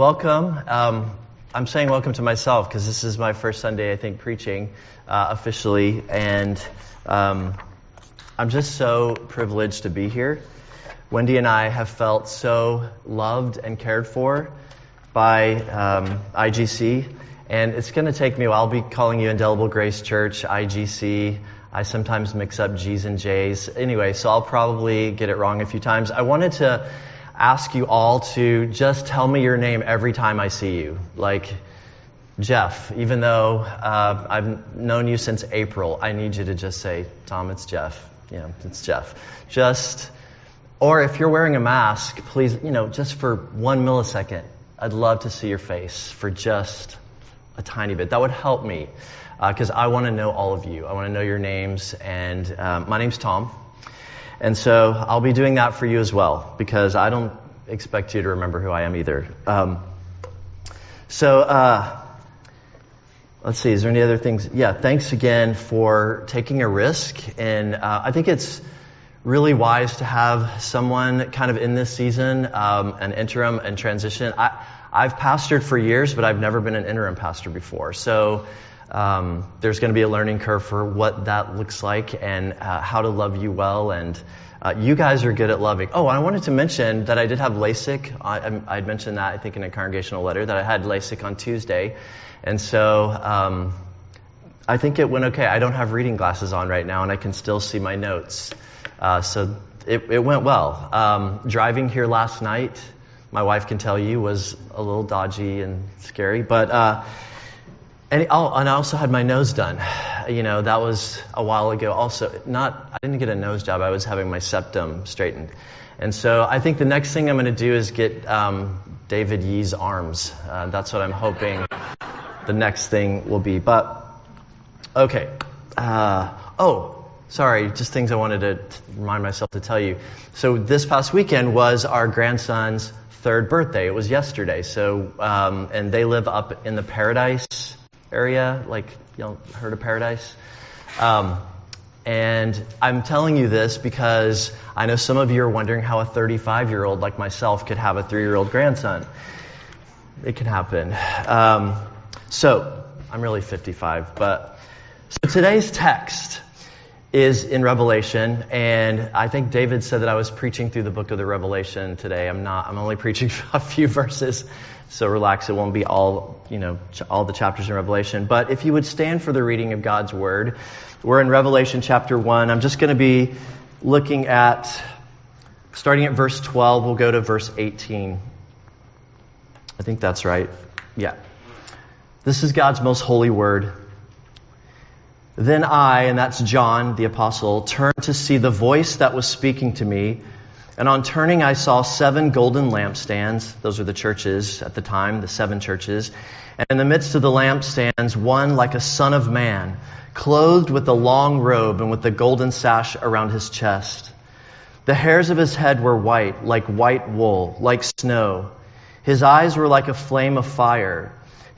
welcome. Um, I'm saying welcome to myself because this is my first Sunday, I think, preaching uh, officially, and um, I'm just so privileged to be here. Wendy and I have felt so loved and cared for by um, IGC, and it's going to take me a while. I'll be calling you Indelible Grace Church, IGC. I sometimes mix up G's and J's. Anyway, so I'll probably get it wrong a few times. I wanted to ask you all to just tell me your name every time I see you. Like, Jeff, even though uh, I've known you since April, I need you to just say, Tom, it's Jeff. You know, it's Jeff. Just, or if you're wearing a mask, please, you know, just for one millisecond, I'd love to see your face for just a tiny bit. That would help me because uh, I want to know all of you. I want to know your names. And um, my name's Tom. And so I'll be doing that for you as well, because I don't expect you to remember who I am either. Um, so, uh, let's see, is there any other things? Yeah, thanks again for taking a risk. And uh, I think it's really wise to have someone kind of in this season, um, an interim and transition. I, I've pastored for years, but I've never been an interim pastor before. So, um, there's going to be a learning curve for what that looks like and uh, how to love you well. And uh, you guys are good at loving. Oh, I wanted to mention that I did have LASIK. I, I'd mentioned that, I think, in a congregational letter, that I had LASIK on Tuesday. And so um, I think it went okay. I don't have reading glasses on right now, and I can still see my notes. Uh, so it, it, went well. Um, driving here last night, my wife can tell you, was a little dodgy and scary. But uh, and, oh, and I also had my nose done. You know, that was a while ago. Also, not I didn't get a nose job. I was having my septum straightened, and so I think the next thing I'm going to do is get um, David Yee's arms. Uh, that's what I'm hoping the next thing will be. But okay. Uh, oh, sorry. Just things I wanted to remind myself to tell you. So this past weekend was our grandson's third birthday. It was yesterday. So um, and they live up in the Paradise area, like, you know, heard of Paradise? Um, and I'm telling you this because I know some of you are wondering how a 35 year old like myself could have a three year old grandson. It can happen. Um, so, I'm really 55, but so today's text is in Revelation, and I think David said that I was preaching through the book of the Revelation today. I'm not. I'm only preaching a few verses, so relax. It won't be all, you know, all the chapters in Revelation. But if you would stand for the reading of God's word, we're in Revelation chapter one. I'm just going to be looking at, starting at verse 12. We'll go to verse 18. I think that's right. Yeah. This is God's most holy word. Then I, and that's John the Apostle, turned to see the voice that was speaking to me. And on turning, I saw seven golden lampstands. Those were the churches at the time, the seven churches. And in the midst of the lampstands, one like a son of man, clothed with a long robe and with a golden sash around his chest. The hairs of his head were white, like white wool, like snow. His eyes were like a flame of fire.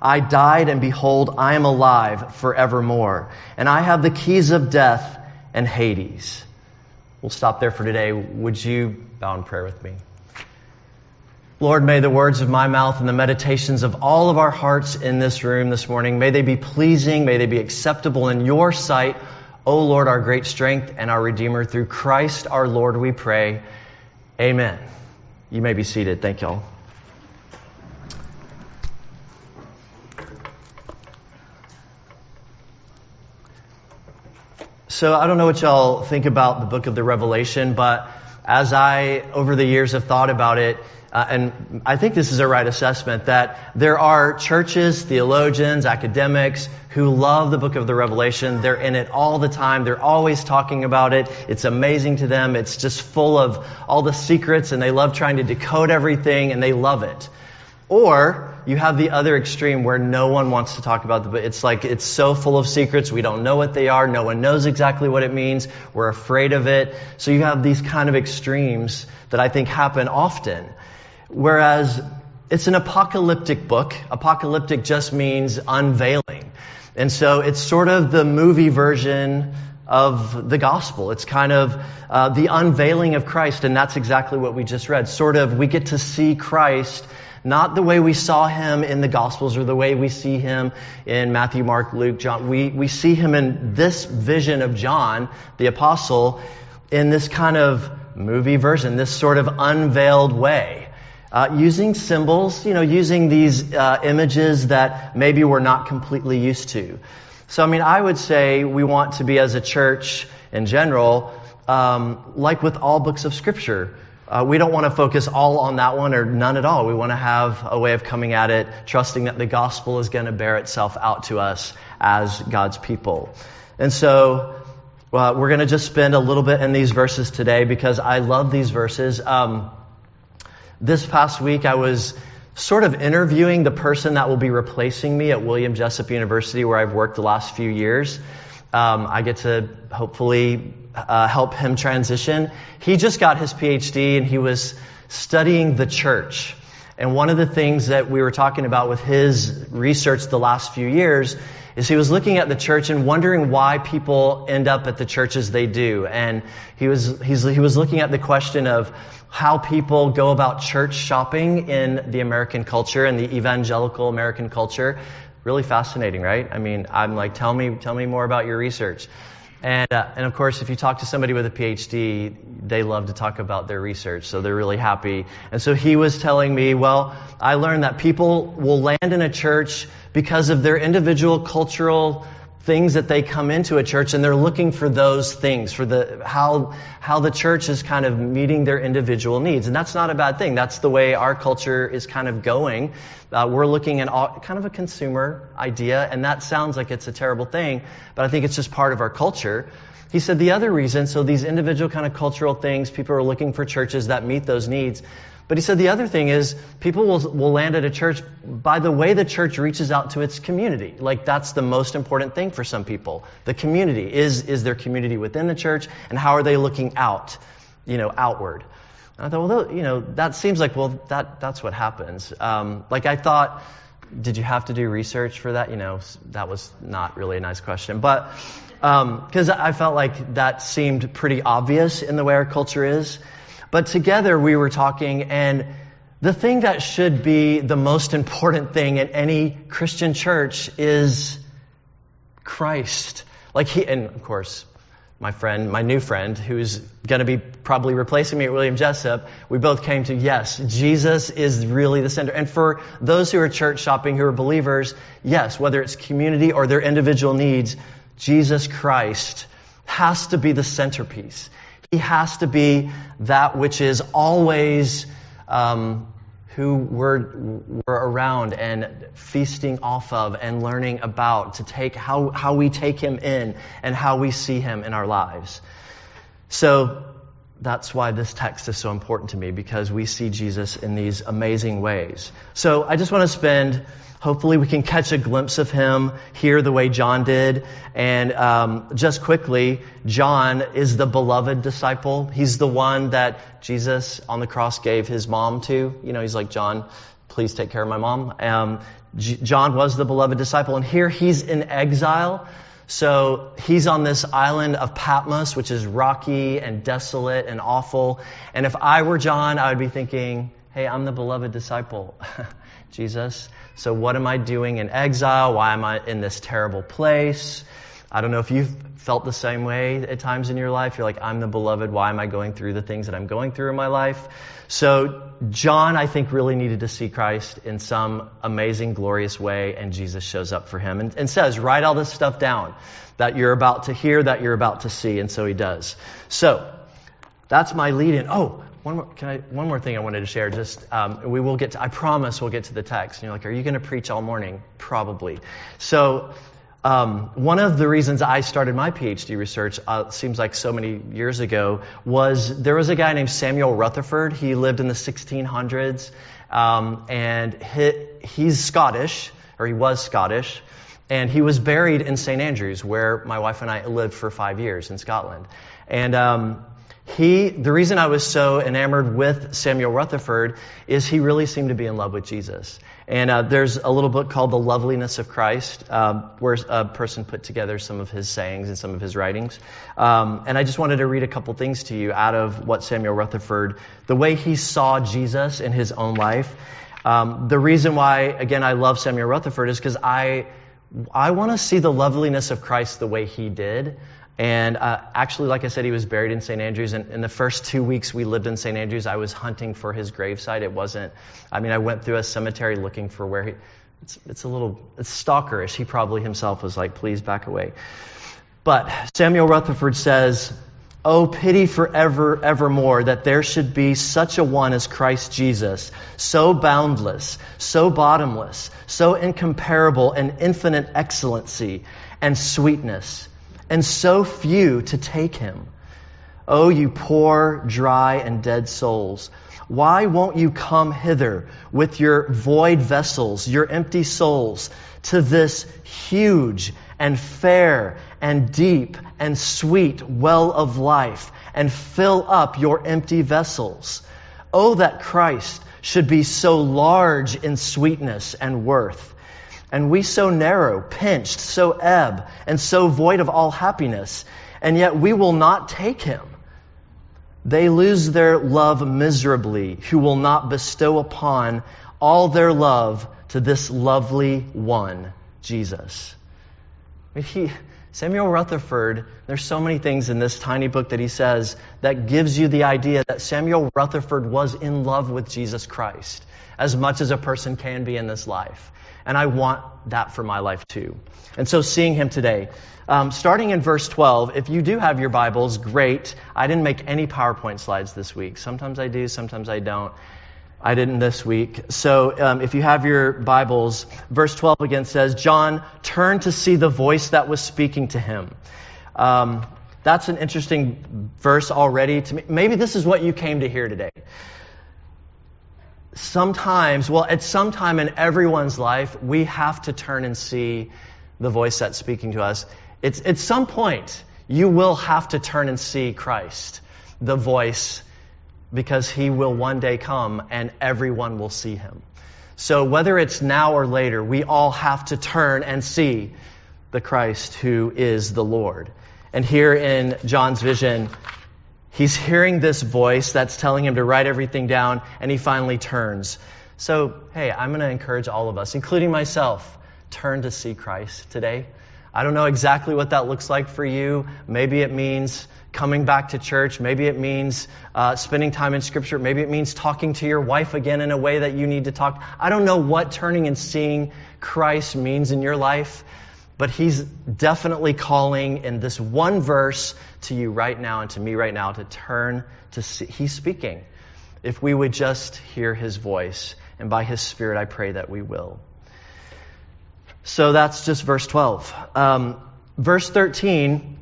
I died, and behold, I am alive forevermore. And I have the keys of death and Hades. We'll stop there for today. Would you bow in prayer with me? Lord, may the words of my mouth and the meditations of all of our hearts in this room this morning, may they be pleasing, may they be acceptable in your sight. O Lord, our great strength and our Redeemer, through Christ our Lord, we pray. Amen. You may be seated. Thank you So I don't know what y'all think about the book of the Revelation, but as I, over the years, have thought about it, uh, and I think this is a right assessment, that there are churches, theologians, academics who love the book of the Revelation. They're in it all the time. They're always talking about it. It's amazing to them. It's just full of all the secrets, and they love trying to decode everything, and they love it. Or you have the other extreme where no one wants to talk about the book. It's like it's so full of secrets. We don't know what they are. No one knows exactly what it means. We're afraid of it. So you have these kind of extremes that I think happen often. Whereas it's an apocalyptic book. Apocalyptic just means unveiling. And so it's sort of the movie version of the gospel. It's kind of uh, the unveiling of Christ, and that's exactly what we just read. Sort of, we get to see Christ not the way we saw him in the Gospels or the way we see him in Matthew, Mark, Luke, John. We, we see him in this vision of John, the apostle, in this kind of movie version, this sort of unveiled way. Uh, using symbols, you know, using these uh, images that maybe we're not completely used to. So, I mean, I would say we want to be, as a church in general, um, like with all books of Scripture, uh, we don't want to focus all on that one or none at all. We want to have a way of coming at it, trusting that the gospel is going to bear itself out to us as God's people. And so, uh, we're going to just spend a little bit in these verses today because I love these verses. Um, this past week, I was sort of interviewing the person that will be replacing me at William Jessup University, where I've worked the last few years. Um, I get to hopefully uh, help him transition. He just got his PhD and he was studying the church. And one of the things that we were talking about with his research the last few years is he was looking at the church and wondering why people end up at the churches they do. And he was, he was looking at the question of how people go about church shopping in the American culture and the evangelical American culture. Really fascinating, right? I mean, I'm like, tell me, tell me more about your research. And, uh, and of course, if you talk to somebody with a PhD, they love to talk about their research, so they're really happy. And so he was telling me, well, I learned that people will land in a church because of their individual cultural things that they come into a church and they're looking for those things for the how how the church is kind of meeting their individual needs. And that's not a bad thing. That's the way our culture is kind of going. Uh, we're looking at all, kind of a consumer idea and that sounds like it's a terrible thing but i think it's just part of our culture. He said the other reason so these individual kind of cultural things people are looking for churches that meet those needs but he said the other thing is people will, will land at a church by the way the church reaches out to its community. Like that's the most important thing for some people. The community. Is, is there community within the church? And how are they looking out, you know, outward? And I thought, well, you know, that seems like, well, that, that's what happens. Um, like I thought, did you have to do research for that? You know, that was not really a nice question. But, because um, I felt like that seemed pretty obvious in the way our culture is. But together we were talking, and the thing that should be the most important thing in any Christian church is Christ. Like he, and of course, my friend, my new friend, who's going to be probably replacing me at William Jessup, we both came to yes, Jesus is really the center. And for those who are church shopping, who are believers, yes, whether it's community or their individual needs, Jesus Christ has to be the centerpiece. He has to be that which is always um, who we're, we're around and feasting off of and learning about to take how, how we take him in and how we see him in our lives. So that's why this text is so important to me because we see Jesus in these amazing ways. So I just want to spend Hopefully, we can catch a glimpse of him here the way John did. And um, just quickly, John is the beloved disciple. He's the one that Jesus on the cross gave his mom to. You know, he's like, John, please take care of my mom. Um, J- John was the beloved disciple. And here he's in exile. So he's on this island of Patmos, which is rocky and desolate and awful. And if I were John, I would be thinking, hey, I'm the beloved disciple. Jesus. So what am I doing in exile? Why am I in this terrible place? I don't know if you've felt the same way at times in your life. You're like, I'm the beloved. Why am I going through the things that I'm going through in my life? So John, I think, really needed to see Christ in some amazing, glorious way, and Jesus shows up for him and, and says, write all this stuff down that you're about to hear, that you're about to see. And so he does. So that's my lead in. Oh, one more, can I, one more thing I wanted to share. Just um, we will get. To, I promise we'll get to the text. And you're like, are you going to preach all morning? Probably. So Um, one of the reasons I started my PhD research, uh, seems like so many years ago, was there was a guy named Samuel Rutherford. He lived in the 1600s, um, and he, he's Scottish, or he was Scottish, and he was buried in St. Andrews, where my wife and I lived for five years in Scotland. And um, he, the reason I was so enamored with Samuel Rutherford is he really seemed to be in love with Jesus. And uh, there's a little book called The Loveliness of Christ, uh, where a person put together some of his sayings and some of his writings. Um, and I just wanted to read a couple things to you out of what Samuel Rutherford, the way he saw Jesus in his own life. Um, the reason why, again, I love Samuel Rutherford is because I, I want to see the loveliness of Christ the way he did. And uh, actually, like I said, he was buried in St. Andrews. And in the first two weeks we lived in St. Andrews, I was hunting for his gravesite. It wasn't, I mean, I went through a cemetery looking for where he, it's, it's a little, it's stalkerish. He probably himself was like, please back away. But Samuel Rutherford says, Oh, pity forever, evermore that there should be such a one as Christ Jesus, so boundless, so bottomless, so incomparable in infinite excellency and sweetness and so few to take him. Oh, you poor, dry, and dead souls, why won't you come hither with your void vessels, your empty souls, to this huge and fair and deep and sweet well of life and fill up your empty vessels? Oh, that Christ should be so large in sweetness and worth and we so narrow, pinched, so ebb, and so void of all happiness, and yet we will not take him. They lose their love miserably, who will not bestow upon all their love to this lovely one, Jesus. He, Samuel Rutherford, there's so many things in this tiny book that he says that gives you the idea that Samuel Rutherford was in love with Jesus Christ as much as a person can be in this life. And I want that for my life too. And so seeing him today, um, starting in verse 12, if you do have your Bibles, great. I didn't make any PowerPoint slides this week. Sometimes I do, sometimes I don't. I didn't this week. So um, if you have your Bibles, verse 12 again says, John turned to see the voice that was speaking to him. Um, that's an interesting verse already to me. Maybe this is what you came to hear today sometimes, well, at some time in everyone's life, we have to turn and see the voice that's speaking to us. It's, at some point, you will have to turn and see Christ, the voice, because he will one day come and everyone will see him. So whether it's now or later, we all have to turn and see the Christ who is the Lord. And here in John's vision, He's hearing this voice that's telling him to write everything down, and he finally turns. So, hey, I'm going to encourage all of us, including myself, turn to see Christ today. I don't know exactly what that looks like for you. Maybe it means coming back to church. Maybe it means uh, spending time in Scripture. Maybe it means talking to your wife again in a way that you need to talk. I don't know what turning and seeing Christ means in your life, but He's definitely calling in this one verse to you right now and to me right now to turn to see. He's speaking. If we would just hear his voice, and by his spirit, I pray that we will. So that's just verse 12. Um, verse 13,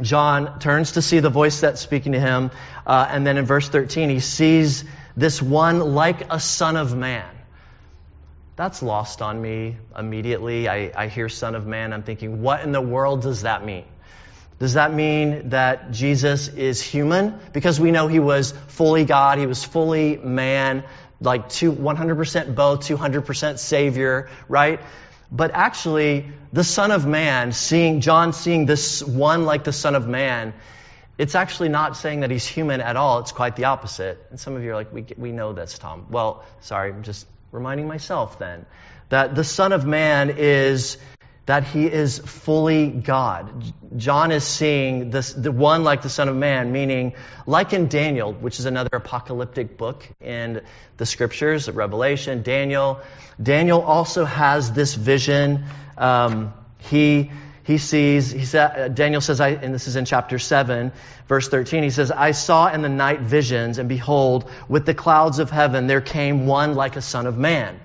John turns to see the voice that's speaking to him, uh, and then in verse 13, he sees this one like a son of man. That's lost on me immediately. I, I hear Son of Man. I'm thinking, what in the world does that mean? Does that mean that Jesus is human? Because we know he was fully God, he was fully man, like two, 100% both, 200% Savior, right? But actually, the Son of Man, seeing, John seeing this one like the Son of Man, it's actually not saying that he's human at all. It's quite the opposite. And some of you are like, we, we know this, Tom. Well, sorry, I'm just reminding myself then. That the Son of Man is that he is fully God. John is seeing this, the one like the Son of Man, meaning like in Daniel, which is another apocalyptic book in the scriptures, Revelation, Daniel. Daniel also has this vision. Um, he he sees, he sa- uh, Daniel says, I, and this is in chapter 7, verse 13, he says, I saw in the night visions, and behold, with the clouds of heaven there came one like a son of man.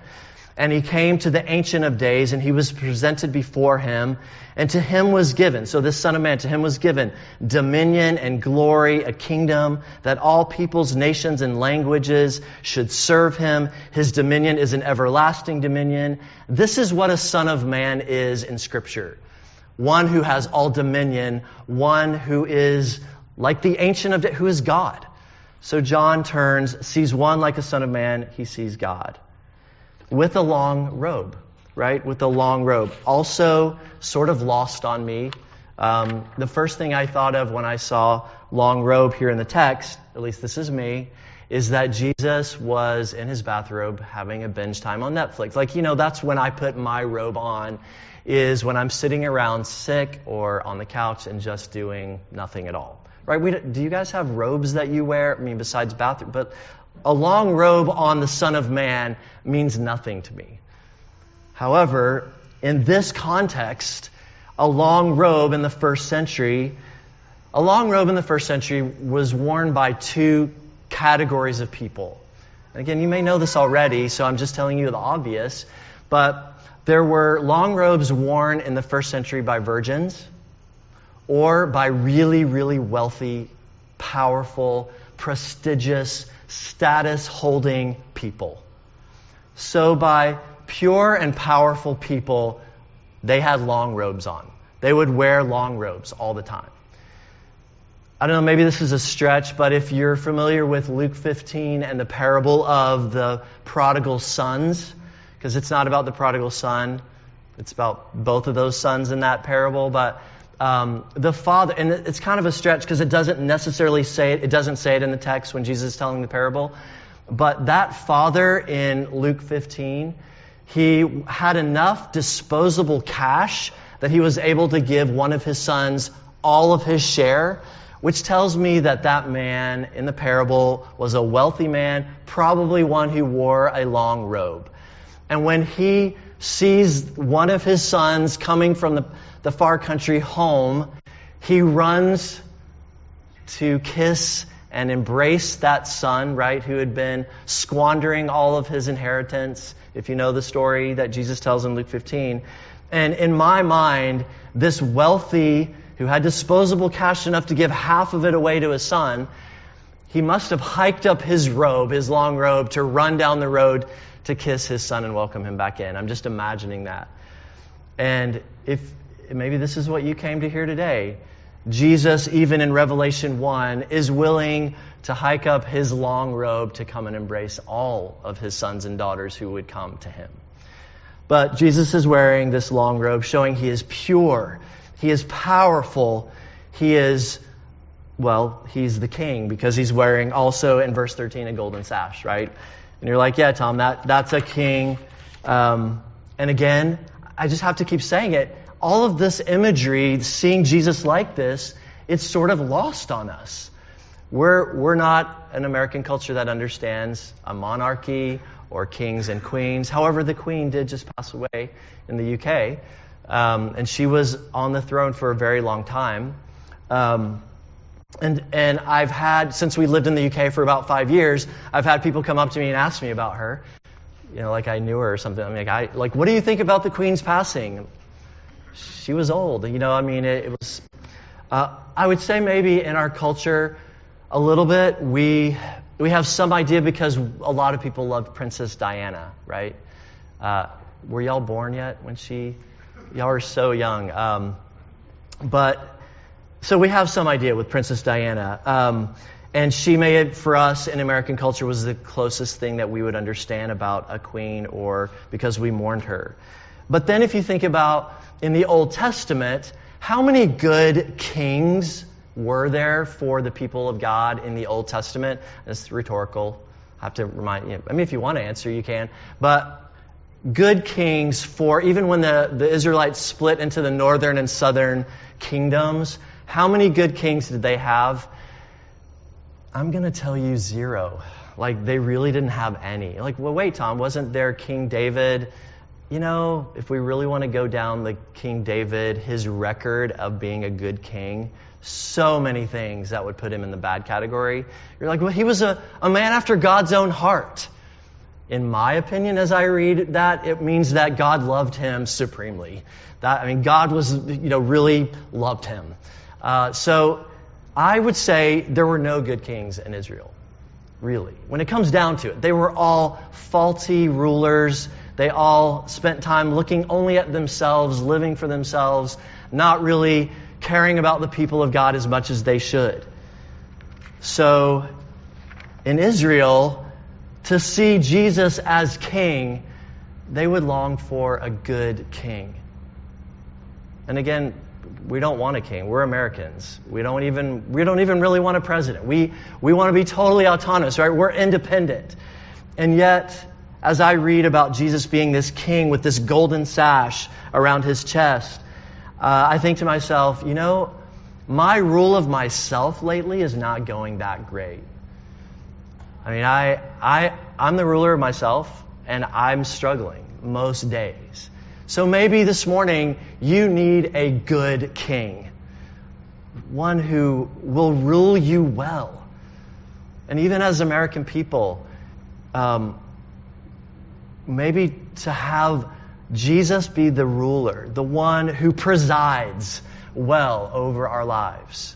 And he came to the Ancient of Days, and he was presented before him, and to him was given, so this Son of Man, to him was given dominion and glory, a kingdom that all peoples, nations, and languages should serve him. His dominion is an everlasting dominion. This is what a Son of Man is in Scripture one who has all dominion, one who is like the Ancient of Days, who is God. So John turns, sees one like a Son of Man, he sees God with a long robe, right? With a long robe. Also, sort of lost on me. Um, the first thing I thought of when I saw long robe here in the text, at least this is me, is that Jesus was in his bathrobe having a binge time on Netflix. Like, you know, that's when I put my robe on, is when I'm sitting around sick or on the couch and just doing nothing at all. Right? We, do you guys have robes that you wear? I mean, besides bathrobe, but a long robe on the Son of Man means nothing to me. However, in this context, a long robe in the first century, a long robe in the first century was worn by two categories of people. And again, you may know this already, so I'm just telling you the obvious, but there were long robes worn in the first century by virgins or by really, really wealthy, powerful, prestigious, status holding people. So, by pure and powerful people, they had long robes on. They would wear long robes all the time. I don't know, maybe this is a stretch, but if you're familiar with Luke 15 and the parable of the prodigal sons, because it's not about the prodigal son, it's about both of those sons in that parable, but um, the father, and it's kind of a stretch because it doesn't necessarily say it, it doesn't say it in the text when Jesus is telling the parable, but that father in Luke 15, he had enough disposable cash that he was able to give one of his sons all of his share, which tells me that that man in the parable was a wealthy man, probably one who wore a long robe. And when he sees one of his sons coming from the the far country home, he runs to kiss and embrace that son, right, who had been squandering all of his inheritance, if you know the story that Jesus tells in Luke 15. And in my mind, this wealthy, who had disposable cash enough to give half of it away to his son, he must have hiked up his robe, his long robe, to run down the road to kiss his son and welcome him back in. I'm just imagining that. And if maybe this is what you came to hear today. Jesus, even in Revelation 1, is willing to hike up his long robe to come and embrace all of his sons and daughters who would come to him. But Jesus is wearing this long robe, showing he is pure, he is powerful, he is, well, he's the king because he's wearing also in verse 13 a golden sash, right? And you're like, yeah, Tom, that, that's a king. Um, and again, I just have to keep saying it all of this imagery, seeing Jesus like this, it's sort of lost on us. We're, we're not an American culture that understands a monarchy or kings and queens. However, the queen did just pass away in the UK, um, and she was on the throne for a very long time. Um, and, and I've had, since we lived in the UK for about five years, I've had people come up to me and ask me about her. You know, like I knew her or something. I'm like, I, like, what do you think about the Queen's passing? she was old. You know, I mean, it, it was. Uh, I would say maybe in our culture, a little bit we we have some idea because a lot of people love Princess Diana, right? Uh, were y'all born yet when she? Y'all are so young. Um, but so we have some idea with Princess Diana. Um, and she may, for us in American culture, was the closest thing that we would understand about a queen or because we mourned her. But then if you think about in the Old Testament, how many good kings were there for the people of God in the Old Testament? It's rhetorical. I have to remind you. I mean, if you want to answer, you can. But good kings for even when the, the Israelites split into the northern and southern kingdoms, how many good kings did they have? I'm going to tell you zero. Like, they really didn't have any. Like, well, wait, Tom, wasn't there King David? you know, if we really want to go down the King David, his record of being a good king, so many things that would put him in the bad category. You're like, well, he was a, a man after God's own heart. in my opinion, as I read that, it means that God loved him supremely. That, I mean, God was, you know, really loved him. Uh, so I would say there were no good kings in Israel, really. When it comes down to it, they were all faulty rulers. They all spent time looking only at themselves, living for themselves, not really caring about the people of God as much as they should. So, in Israel, to see Jesus as king, they would long for a good king. And again, we don't want a king. We're Americans. We don't even we don't even really want a president. We we want to be totally autonomous, right? We're independent. And yet, as I read about Jesus being this king with this golden sash around his chest, uh, I think to myself, you know, my rule of myself lately is not going that great. I mean, I, I, I'm the ruler of myself, and I'm struggling most days. So maybe this morning you need a good king, one who will rule you well. And even as American people, um, maybe to have Jesus be the ruler, the one who presides well over our lives.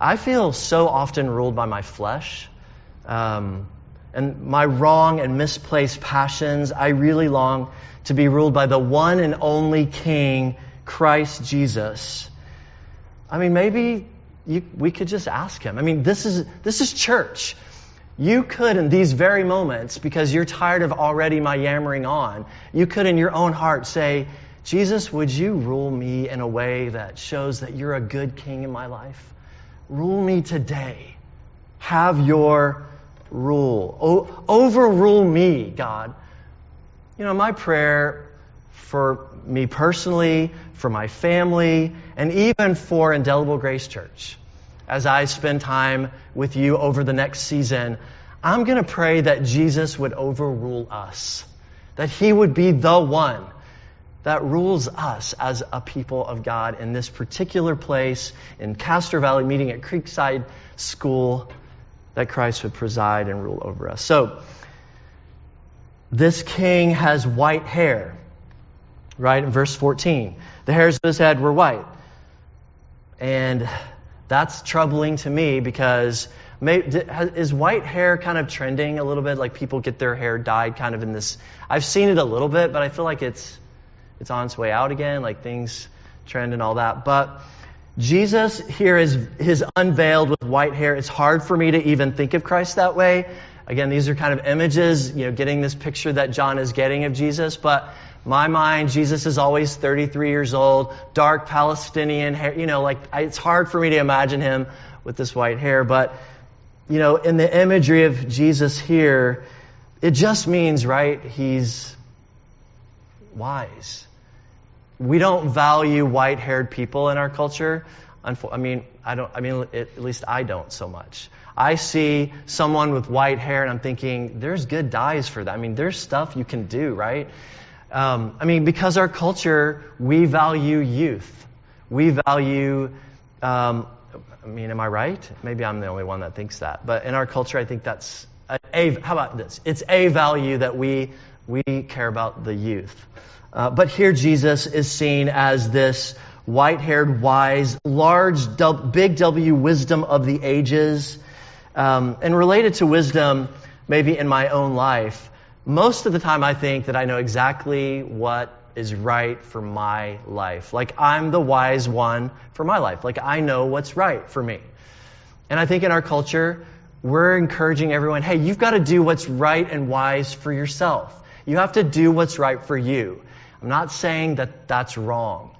I feel so often ruled by my flesh um, and my wrong and misplaced passions. I really long to be ruled by the one and only King, Christ Jesus. I mean, maybe you, we could just ask him. I mean, this is, this is church. You could, in these very moments, because you're tired of already my yammering on, you could in your own heart say, Jesus, would you rule me in a way that shows that you're a good king in my life? Rule me today. Have your rule. O- overrule me, God. You know, my prayer for me personally, for my family, and even for Indelible Grace Church, as I spend time with you over the next season, I'm going to pray that Jesus would overrule us, that he would be the one that rules us as a people of God in this particular place in Castro Valley, meeting at Creekside School that Christ would preside and rule over us. So, this king has white hair, right? In verse 14, the hairs of his head were white. And that's troubling to me because is white hair kind of trending a little bit? Like people get their hair dyed kind of in this. I've seen it a little bit, but I feel like it's it's on its way out again. Like things trend and all that. But Jesus here is, is unveiled with white hair. It's hard for me to even think of Christ that way. Again, these are kind of images, you know, getting this picture that John is getting of Jesus. But my mind, Jesus is always 33 years old, dark Palestinian hair. You know, like it's hard for me to imagine him with this white hair. But, you know, in the imagery of Jesus here, it just means, right, he's wise we don't value white haired people in our culture. I mean, I don't, I mean, at least I don't so much. I see someone with white hair and I'm thinking, there's good dyes for that. I mean, there's stuff you can do, right? Um, I mean, because our culture, we value youth. We value, um, I mean, am I right? Maybe I'm the only one that thinks that. But in our culture, I think that's a, a how about this? It's a value that we, we care about the youth. Uh, but here Jesus is seen as this white haired, wise, large, big W wisdom of the ages. Um, and related to wisdom, maybe in my own life, most of the time I think that I know exactly what is right for my life. Like I'm the wise one for my life. Like I know what's right for me. And I think in our culture, we're encouraging everyone, hey, you've got to do what's right and wise for yourself. You have to do what's right for you. I'm not saying that that's wrong.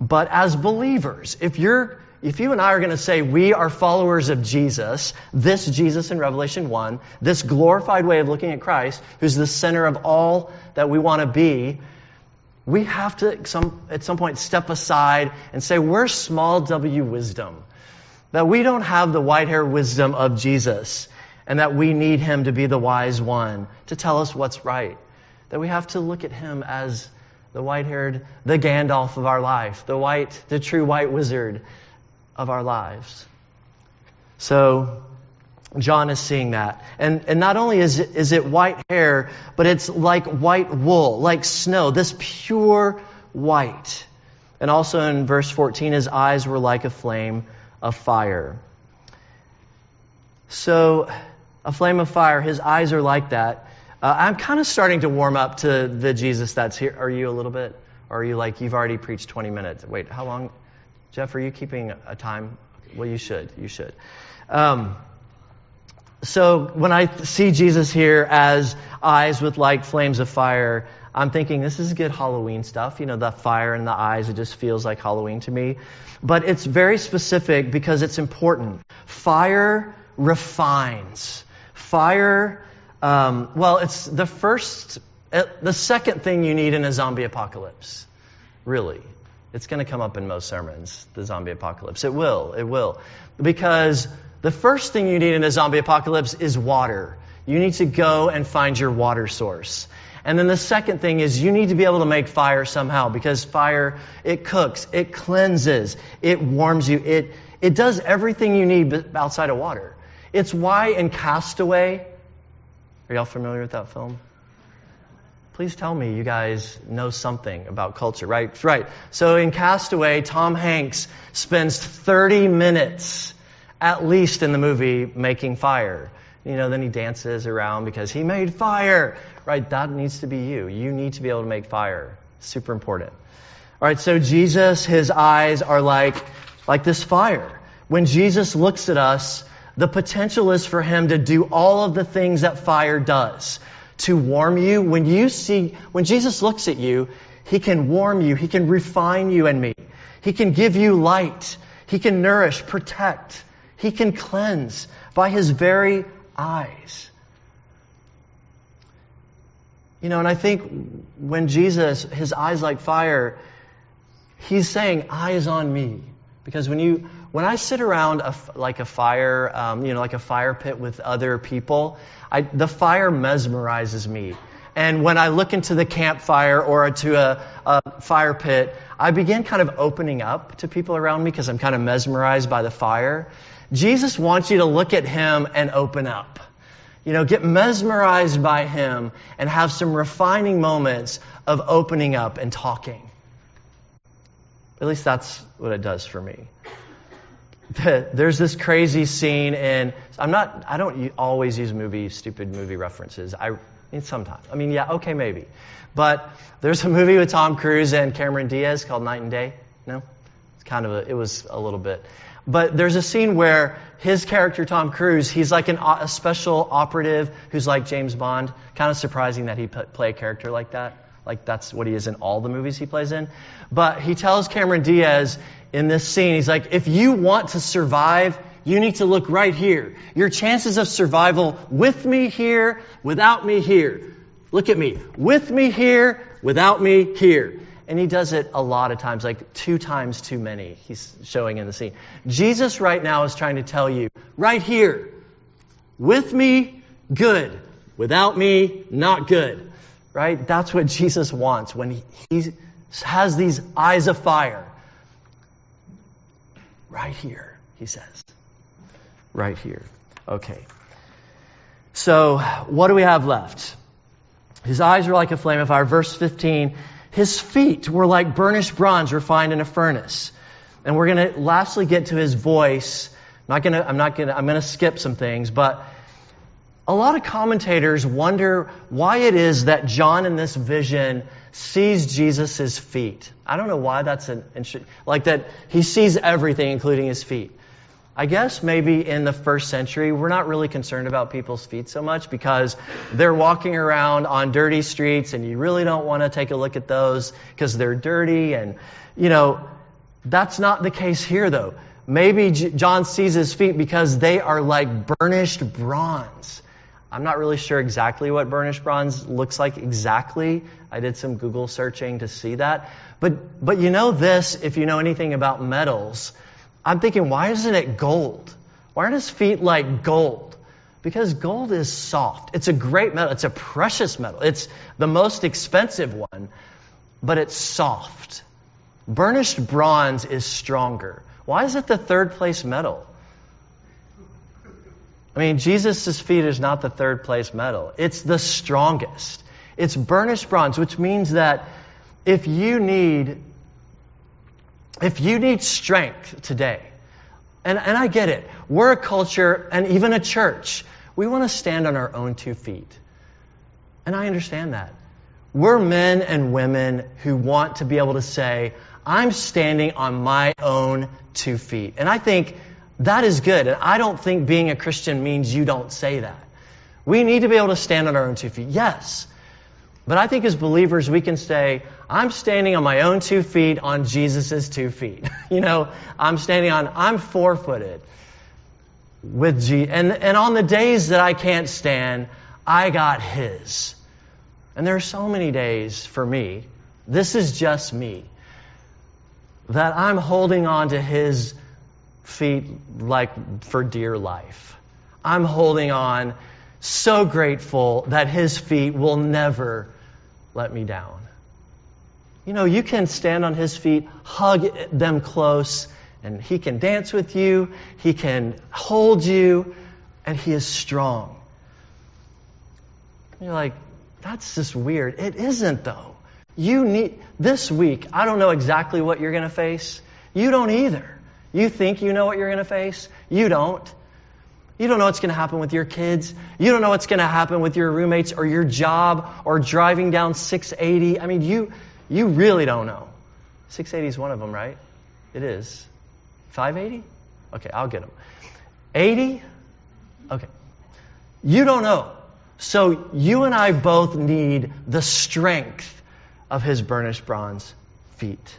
But as believers, if you're if you and I are going to say we are followers of Jesus, this Jesus in Revelation 1, this glorified way of looking at Christ, who's the center of all that we want to be, we have to some, at some point step aside and say we're small w wisdom. That we don't have the white hair wisdom of Jesus, and that we need him to be the wise one to tell us what's right. That we have to look at him as the white haired, the Gandalf of our life, the white, the true white wizard of our lives. So, John is seeing that. And, and not only is it, is it white hair, but it's like white wool, like snow, this pure white. And also in verse 14, his eyes were like a flame of fire. So, a flame of fire, his eyes are like that. Uh, I'm kind of starting to warm up to the Jesus that's here. Are you a little bit? Or are you like, you've already preached 20 minutes? Wait, how long? Jeff, are you keeping a time? Well, you should. You should. Um, so when I see Jesus here as eyes with like flames of fire, I'm thinking this is good Halloween stuff. You know, the fire in the eyes, it just feels like Halloween to me. But it's very specific because it's important. Fire refines. Fire, um, well, it's the first, uh, the second thing you need in a zombie apocalypse. Really. It's going to come up in most sermons, the zombie apocalypse. It will. It will. Because the first thing you need in a zombie apocalypse is water. You need to go and find your water source. And then the second thing is you need to be able to make fire somehow because fire, it cooks, it cleanses, it warms you, it, it does everything you need outside of water. It's why in Castaway, are y'all familiar with that film? Please tell me you guys know something about culture, right? Right. So in Castaway, Tom Hanks spends 30 minutes at least in the movie, making fire. You know, then he dances around because he made fire. Right? That needs to be you. You need to be able to make fire. Super important. All right, so Jesus, his eyes are like, like this fire. When Jesus looks at us, the potential is for him to do all of the things that fire does. To warm you. When you see, when Jesus looks at you, he can warm you. He can refine you and me. He can give you light. He can nourish, protect. He can cleanse by his very eyes. You know, and I think when Jesus, his eyes like fire, he's saying, eyes on me. Because when you, when I sit around a, like a fire, um, you know, like a fire pit with other people, I, the fire mesmerizes me. And when I look into the campfire or to a, a fire pit, I begin kind of opening up to people around me because I'm kind of mesmerized by the fire. Jesus wants you to look at him and open up. You know, get mesmerized by him and have some refining moments of opening up and talking. At least that's what it does for me. There's this crazy scene in I'm not I don't always use movie stupid movie references. I mean, sometimes. I mean, yeah, okay, maybe. But there's a movie with Tom Cruise and Cameron Diaz called Knight and Day. No? It's kind of a, it was a little bit. But there's a scene where his character, Tom Cruise, he's like an, a special operative who's like James Bond. Kind of surprising that he play a character like that. Like that's what he is in all the movies he plays in. But he tells Cameron Diaz in this scene, he's like, if you want to survive, you need to look right here. Your chances of survival with me here, without me here. Look at me. With me here, without me here. And he does it a lot of times, like two times too many, he's showing in the scene. Jesus right now is trying to tell you, right here, with me, good. Without me, not good. Right? That's what Jesus wants when he, he has these eyes of fire. Right here, he says. Right here. Okay. So, what do we have left? His eyes are like a flame of fire. Verse 15 his feet were like burnished bronze refined in a furnace. And we're going to lastly get to his voice. I'm not going to, I'm not going to, I'm going to skip some things, but a lot of commentators wonder why it is that John in this vision sees Jesus' feet. I don't know why that's an, interesting, like that he sees everything, including his feet. I guess maybe in the first century, we're not really concerned about people's feet so much because they're walking around on dirty streets and you really don't want to take a look at those because they're dirty. And, you know, that's not the case here though. Maybe John sees his feet because they are like burnished bronze. I'm not really sure exactly what burnished bronze looks like exactly. I did some Google searching to see that. But, but you know this, if you know anything about metals, I'm thinking, why isn't it gold? Why aren't his feet like gold? Because gold is soft. It's a great metal. It's a precious metal. It's the most expensive one, but it's soft. Burnished bronze is stronger. Why is it the third place metal? I mean, Jesus' feet is not the third place medal. It's the strongest. It's burnished bronze, which means that if you need if you need strength today, and, and I get it, we're a culture and even a church, we want to stand on our own two feet. And I understand that. We're men and women who want to be able to say, I'm standing on my own two feet. And I think that is good. And I don't think being a Christian means you don't say that. We need to be able to stand on our own two feet. Yes. But I think as believers, we can say, I'm standing on my own two feet on Jesus' two feet. you know, I'm standing on, I'm four footed with Jesus. And, and on the days that I can't stand, I got His. And there are so many days for me, this is just me, that I'm holding on to His feet like for dear life. I'm holding on so grateful that His feet will never let me down. You know, you can stand on His feet, hug them close, and He can dance with you, He can hold you, and He is strong. You're like, that's just weird. It isn't, though. You need, this week, I don't know exactly what you're going to face. You don't either. You think you know what you're going to face. You don't. You don't know what's going to happen with your kids. You don't know what's going to happen with your roommates or your job or driving down 680. I mean, you, you really don't know. 680 is one of them, right? It is. 580? Okay, I'll get them. 80? Okay. You don't know. So you and I both need the strength of his burnished bronze feet.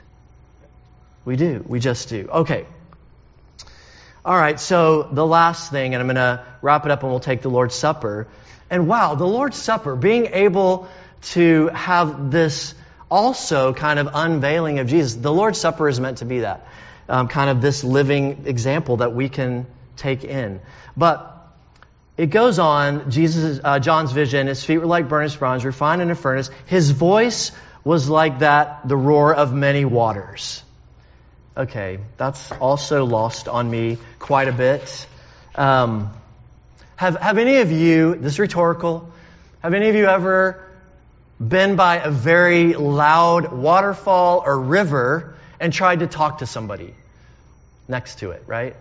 We do. We just do. Okay. All right, so the last thing, and I'm going to wrap it up and we'll take the Lord's Supper. And wow, the Lord's Supper, being able to have this also kind of unveiling of Jesus. The Lord's Supper is meant to be that. Um, kind of this living example that we can take in. But it goes on, Jesus, uh, John's vision, his feet were like burnished bronze, refined in a furnace. His voice was like that, the roar of many waters. Okay, that's also lost on me quite a bit. Um, have, have any of you, this is rhetorical, have any of you ever been by a very loud waterfall or river and tried to talk to somebody next to it, right?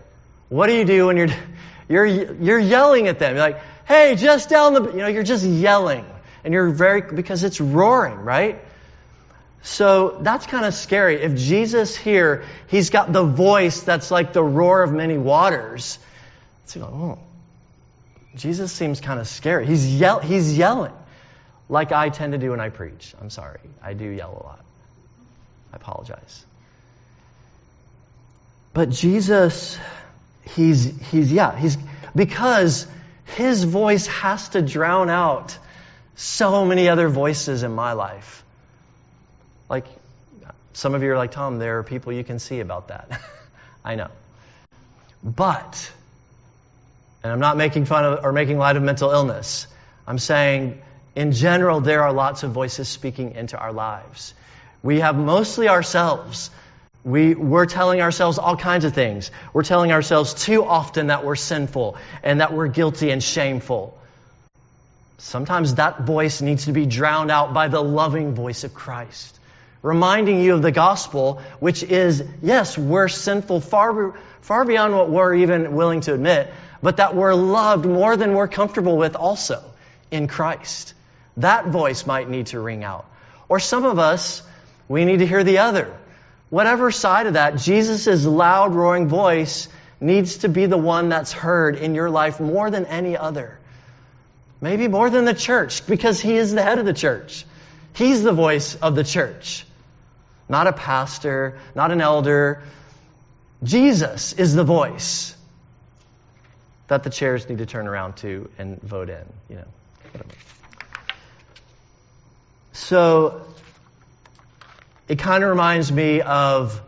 What do you do when you're you're, you're yelling at them. You're like, hey, just down the, you know, you're just yelling. And you're very, because it's roaring, right? So that's kind of scary. If Jesus here, he's got the voice that's like the roar of many waters. It's like, oh, Jesus seems kind of scary. He's, yell, he's yelling like I tend to do when I preach. I'm sorry. I do yell a lot. I apologize. But Jesus he's, he's, yeah, he's, because his voice has to drown out so many other voices in my life. Like, some of you are like, Tom, there are people you can see about that. I know. But, and I'm not making fun of or making light of mental illness. I'm saying, in general, there are lots of voices speaking into our lives. We have mostly ourselves we, we're telling ourselves all kinds of things. We're telling ourselves too often that we're sinful and that we're guilty and shameful. Sometimes that voice needs to be drowned out by the loving voice of Christ, reminding you of the gospel, which is, yes, we're sinful far, far beyond what we're even willing to admit, but that we're loved more than we're comfortable with also in Christ. That voice might need to ring out. Or some of us, we need to hear the other whatever side of that, Jesus' loud, roaring voice needs to be the one that's heard in your life more than any other. Maybe more than the church, because he is the head of the church. He's the voice of the church. Not a pastor, not an elder. Jesus is the voice that the chairs need to turn around to and vote in, you know. Whatever. So it kind of reminds me of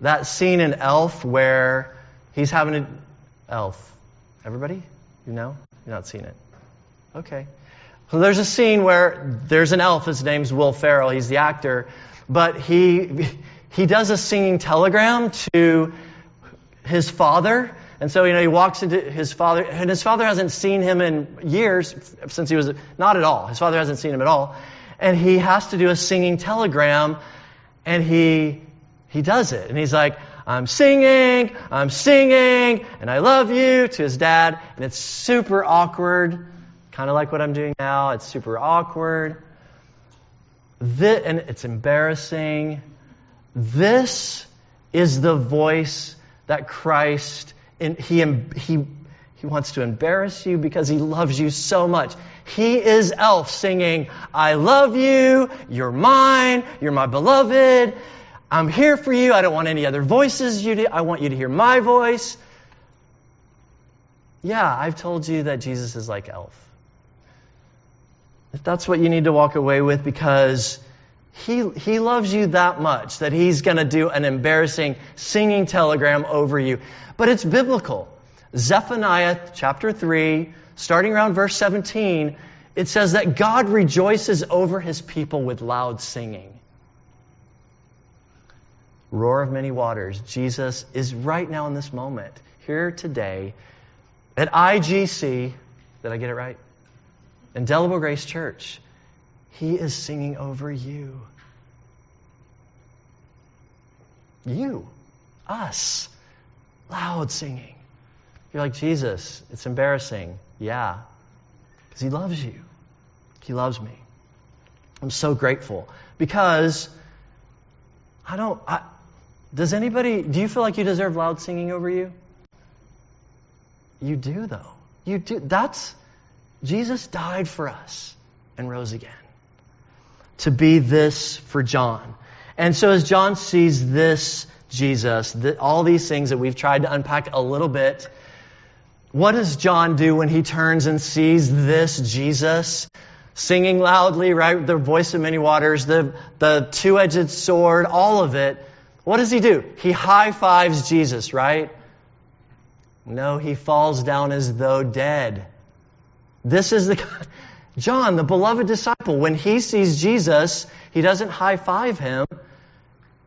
that scene in Elf where he's having an Elf. Everybody? You know? You've not seen it. Okay. So there's a scene where there's an elf. His name's Will Ferrell. He's the actor. But he, he does a singing telegram to his father And so, you know, he walks into his father, and his father hasn't seen him in years since he was, not at all. His father hasn't seen him at all. And he has to do a singing telegram, and he, he does it. And he's like, I'm singing, I'm singing, and I love you to his dad. And it's super awkward, kind of like what I'm doing now. It's super awkward. This, and it's embarrassing. This is the voice that Christ, he, he, he wants to embarrass you because he loves you so much. He is Elf singing, I love you, you're mine, you're my beloved, I'm here for you, I don't want any other voices, you to, I want you to hear my voice. Yeah, I've told you that Jesus is like Elf. If that's what you need to walk away with because he, he loves you that much that he's going to do an embarrassing singing telegram over you. But it's biblical. Zephaniah chapter 3, starting around verse 17, it says that God rejoices over his people with loud singing. Roar of many waters. Jesus is right now in this moment, here today, at IGC. Did I get it right? Indelible Grace Church. He is singing over you. You, us, loud singing. You're like, Jesus, it's embarrassing. Yeah, because He loves you. He loves me. I'm so grateful because I don't. I, does anybody, do you feel like you deserve loud singing over you? You do, though. You do. That's, Jesus died for us and rose again to be this for John. And so as John sees this Jesus, all these things that we've tried to unpack a little bit, what does John do when he turns and sees this Jesus singing loudly, right? The voice of many waters, the, the two-edged sword, all of it. What does he do? He high fives Jesus, right? No, he falls down as though dead. This is the John, the beloved disciple, when he sees Jesus, he doesn't high five him.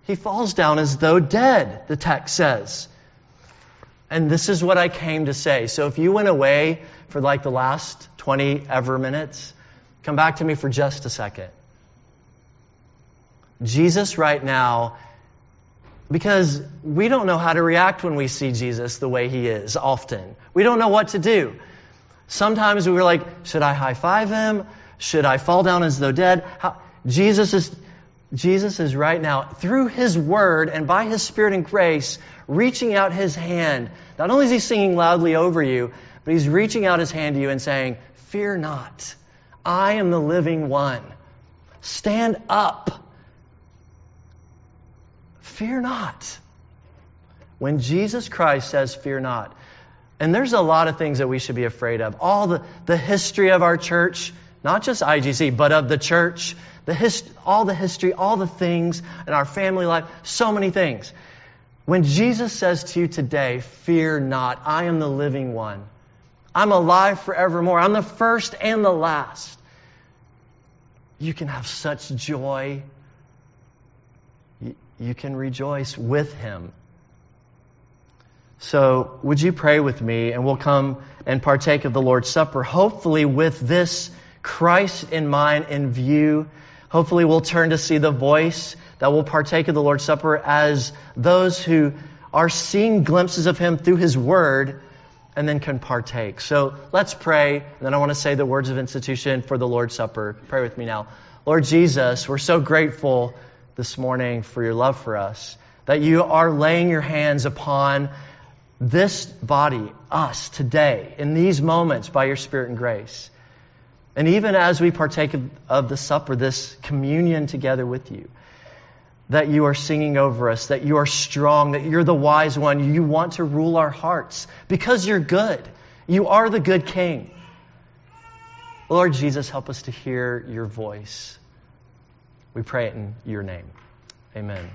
He falls down as though dead, the text says. And this is what I came to say. So if you went away for like the last 20 ever minutes, come back to me for just a second. Jesus, right now, because we don't know how to react when we see Jesus the way he is often. We don't know what to do. Sometimes we were like, should I high five him? Should I fall down as though dead? How? Jesus is, Jesus is right now, through his word and by his spirit and grace, reaching out his hand. Not only is he singing loudly over you, but he's reaching out his hand to you and saying, Fear not. I am the living one. Stand up. Fear not. When Jesus Christ says, Fear not, and there's a lot of things that we should be afraid of. All the, the history of our church, not just IGC, but of the church, the hist- all the history, all the things in our family life, so many things. When Jesus says to you today, Fear not, I am the living one. I'm alive forevermore. I'm the first and the last. You can have such joy. You can rejoice with him so, would you pray with me and we'll come and partake of the Lord's Supper, hopefully with this Christ in mind in view. Hopefully, we'll turn to see the voice that will partake of the Lord's Supper as those who are seeing glimpses of Him through His Word and then can partake. So, let's pray, and then I want to say the words of institution for the Lord's Supper. Pray with me now. Lord Jesus, we're so grateful this morning for your love for us, that you are laying your hands upon this body, us, today, in these moments by your Spirit and grace. And even as we partake of, of, the supper, this communion together with you, that you are singing over us, that you are strong, that you're the wise one. You want to rule our hearts because you're good. You are the good king. Lord Jesus, help us to hear your voice. We pray it in your name. Amen.